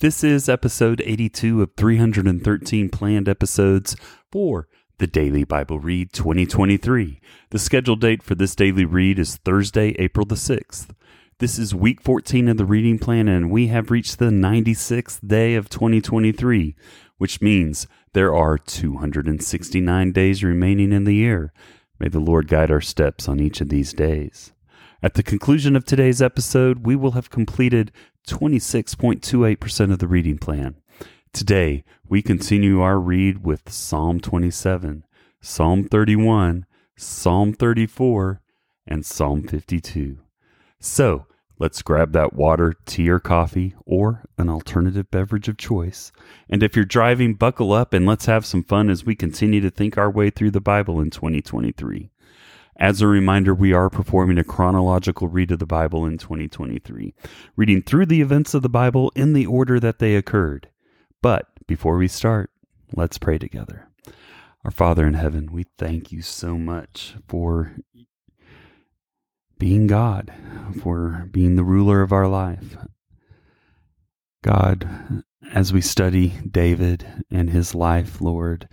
This is episode 82 of 313 planned episodes for the Daily Bible Read 2023. The scheduled date for this daily read is Thursday, April the 6th. This is week 14 of the reading plan, and we have reached the 96th day of 2023, which means there are 269 days remaining in the year. May the Lord guide our steps on each of these days. At the conclusion of today's episode, we will have completed 26.28% of the reading plan. Today, we continue our read with Psalm 27, Psalm 31, Psalm 34, and Psalm 52. So, let's grab that water, tea, or coffee, or an alternative beverage of choice. And if you're driving, buckle up and let's have some fun as we continue to think our way through the Bible in 2023. As a reminder, we are performing a chronological read of the Bible in 2023, reading through the events of the Bible in the order that they occurred. But before we start, let's pray together. Our Father in heaven, we thank you so much for being God, for being the ruler of our life. God, as we study David and his life, Lord,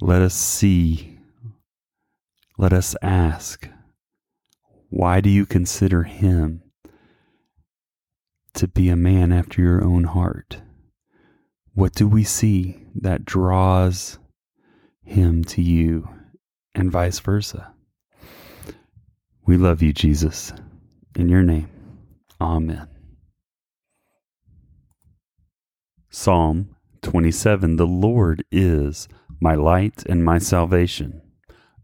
let us see let us ask, why do you consider him to be a man after your own heart? What do we see that draws him to you and vice versa? We love you, Jesus. In your name, Amen. Psalm 27 The Lord is my light and my salvation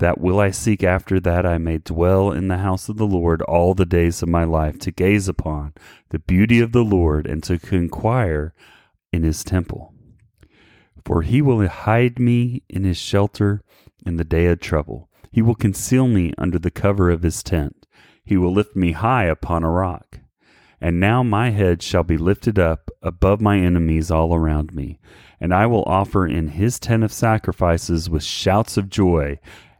that will I seek after that I may dwell in the house of the Lord all the days of my life, to gaze upon the beauty of the Lord and to inquire in his temple. For he will hide me in his shelter in the day of trouble. He will conceal me under the cover of his tent. He will lift me high upon a rock. And now my head shall be lifted up above my enemies all around me. And I will offer in his tent of sacrifices with shouts of joy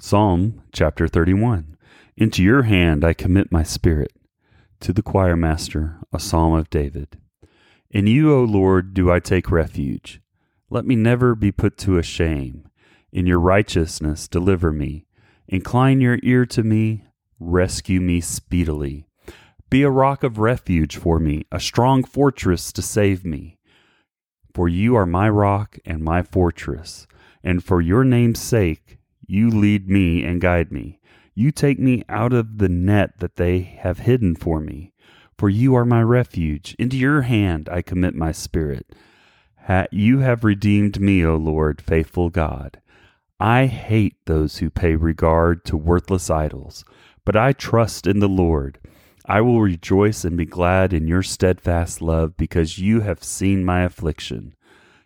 Psalm chapter 31 Into your hand I commit my spirit. To the choir master, a psalm of David. In you, O Lord, do I take refuge. Let me never be put to a shame. In your righteousness, deliver me. Incline your ear to me. Rescue me speedily. Be a rock of refuge for me, a strong fortress to save me. For you are my rock and my fortress, and for your name's sake, you lead me and guide me. You take me out of the net that they have hidden for me. For you are my refuge. Into your hand I commit my spirit. Ha- You have redeemed me, O Lord, faithful God. I hate those who pay regard to worthless idols, but I trust in the Lord. I will rejoice and be glad in your steadfast love, because you have seen my affliction.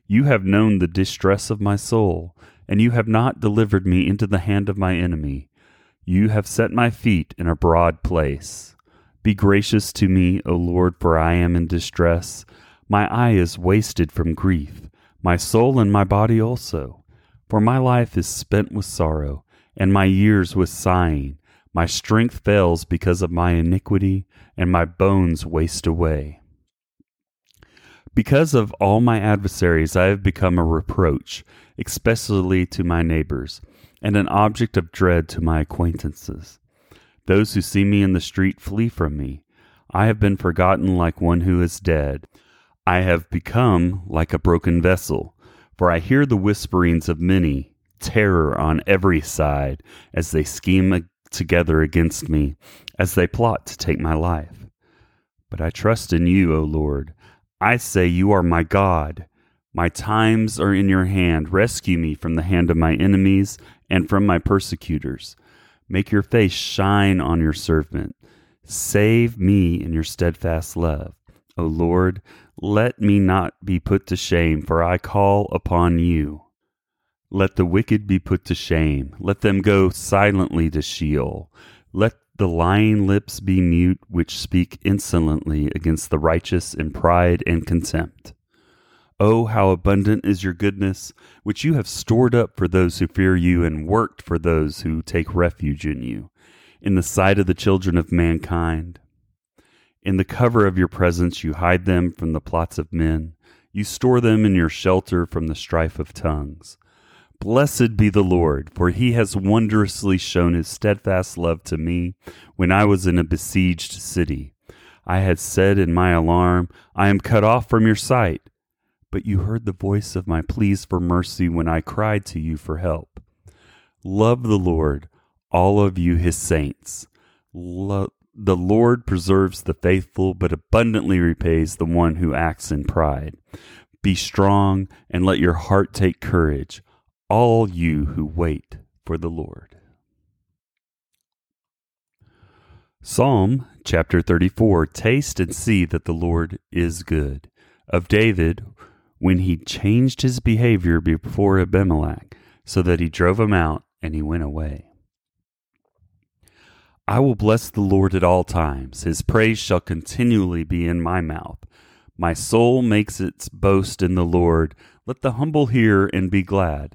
You have known the distress of my soul, and you have not delivered me into the hand of my enemy. You have set my feet in a broad place. Be gracious to me, O Lord, for I am in distress. My eye is wasted from grief, my soul and my body also. For my life is spent with sorrow, and my years with sighing. My strength fails because of my iniquity, and my bones waste away. Because of all my adversaries, I have become a reproach, especially to my neighbors, and an object of dread to my acquaintances. Those who see me in the street flee from me. I have been forgotten like one who is dead. I have become like a broken vessel, for I hear the whisperings of many, terror on every side, as they scheme together against me, as they plot to take my life. But I trust in you, O Lord. I say, You are my God. My times are in your hand. Rescue me from the hand of my enemies and from my persecutors. Make your face shine on your servant. Save me in your steadfast love. O Lord, let me not be put to shame, for I call upon you. Let the wicked be put to shame. Let them go silently to Sheol. Let the lying lips be mute which speak insolently against the righteous in pride and contempt. Oh, how abundant is your goodness, which you have stored up for those who fear you and worked for those who take refuge in you, in the sight of the children of mankind. In the cover of your presence, you hide them from the plots of men. You store them in your shelter from the strife of tongues. Blessed be the Lord, for he has wondrously shown his steadfast love to me when I was in a besieged city. I had said in my alarm, I am cut off from your sight but you heard the voice of my pleas for mercy when I cried to you for help. Love the Lord, all of you his saints. Lo- the Lord preserves the faithful, but abundantly repays the one who acts in pride. Be strong and let your heart take courage, all you who wait for the Lord. Psalm chapter 34 Taste and see that the Lord is good. Of David, when he changed his behavior before Abimelech, so that he drove him out and he went away. I will bless the Lord at all times. His praise shall continually be in my mouth. My soul makes its boast in the Lord. Let the humble hear and be glad.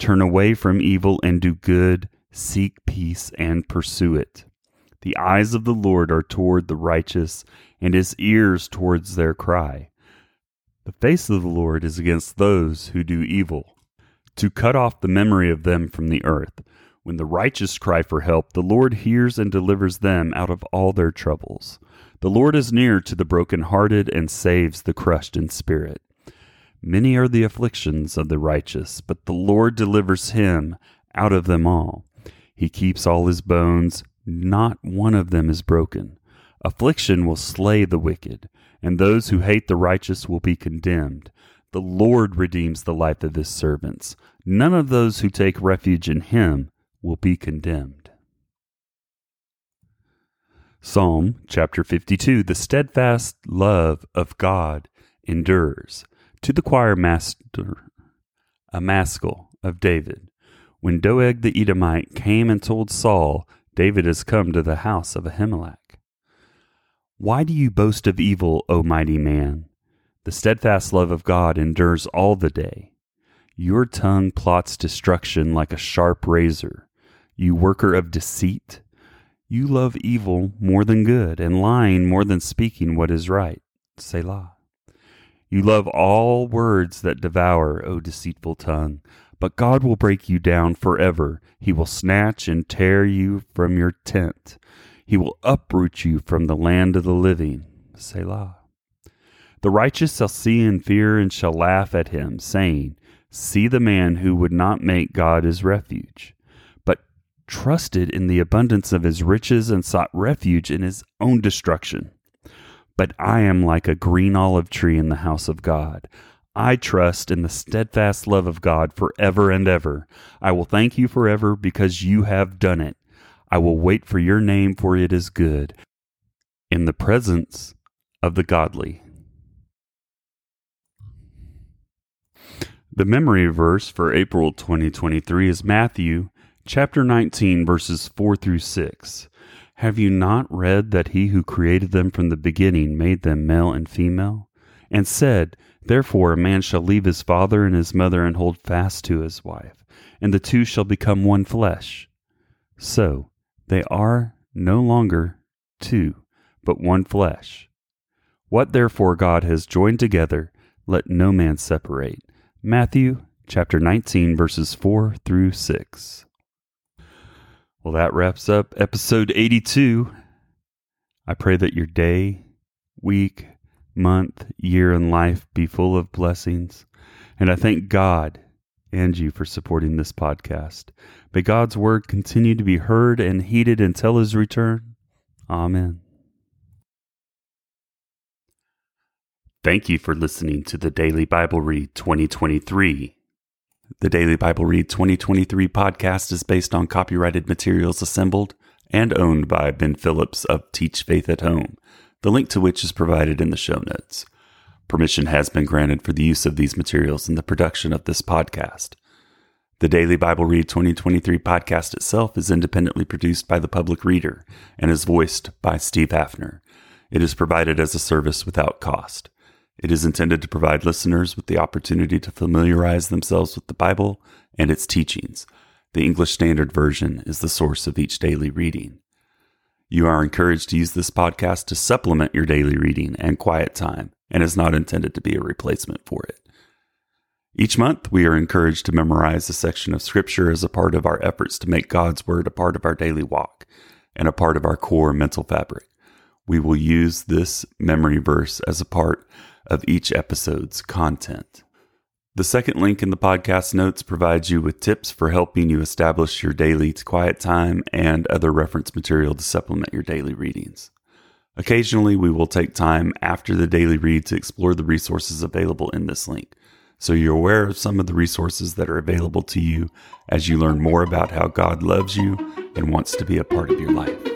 Turn away from evil and do good. Seek peace and pursue it. The eyes of the Lord are toward the righteous, and his ears towards their cry. The face of the Lord is against those who do evil, to cut off the memory of them from the earth. When the righteous cry for help, the Lord hears and delivers them out of all their troubles. The Lord is near to the broken-hearted and saves the crushed in spirit. Many are the afflictions of the righteous, but the Lord delivers him out of them all. He keeps all his bones, not one of them is broken. Affliction will slay the wicked, and those who hate the righteous will be condemned. The Lord redeems the life of his servants. None of those who take refuge in him will be condemned. Psalm chapter 52 The steadfast love of God endures. To the choir master, a maskil of David. when Doeg the Edomite came and told Saul, David has come to the house of Ahimelech. Why do you boast of evil, O mighty man? The steadfast love of God endures all the day. Your tongue plots destruction like a sharp razor. You worker of deceit, you love evil more than good, and lying more than speaking what is right. Selah. You love all words that devour, O deceitful tongue. But God will break you down forever. He will snatch and tear you from your tent. He will uproot you from the land of the living. Selah. The righteous shall see and fear and shall laugh at him, saying, See the man who would not make God his refuge, but trusted in the abundance of his riches and sought refuge in his own destruction. But I am like a green olive tree in the house of God. I trust in the steadfast love of God forever and ever. I will thank you forever because you have done it. I will wait for your name, for it is good. In the presence of the godly. The memory verse for April 2023 is Matthew chapter 19, verses 4 through 6. Have you not read that he who created them from the beginning made them male and female? And said, Therefore a man shall leave his father and his mother and hold fast to his wife, and the two shall become one flesh. So they are no longer two, but one flesh. What therefore God has joined together, let no man separate. Matthew chapter 19, verses 4 through 6. Well, that wraps up episode 82. I pray that your day, week, month, year, and life be full of blessings. And I thank God and you for supporting this podcast. May God's word continue to be heard and heeded until his return. Amen. Thank you for listening to the Daily Bible Read 2023. The Daily Bible Read 2023 podcast is based on copyrighted materials assembled and owned by Ben Phillips of Teach Faith at Home the link to which is provided in the show notes. Permission has been granted for the use of these materials in the production of this podcast. The Daily Bible Read 2023 podcast itself is independently produced by the public reader and is voiced by Steve Haffner. It is provided as a service without cost. It is intended to provide listeners with the opportunity to familiarize themselves with the Bible and its teachings. The English Standard Version is the source of each daily reading. You are encouraged to use this podcast to supplement your daily reading and quiet time and is not intended to be a replacement for it. Each month, we are encouraged to memorize a section of Scripture as a part of our efforts to make God's Word a part of our daily walk and a part of our core mental fabric. We will use this memory verse as a part of each episode's content. The second link in the podcast notes provides you with tips for helping you establish your daily quiet time and other reference material to supplement your daily readings. Occasionally, we will take time after the daily read to explore the resources available in this link, so you're aware of some of the resources that are available to you as you learn more about how God loves you and wants to be a part of your life.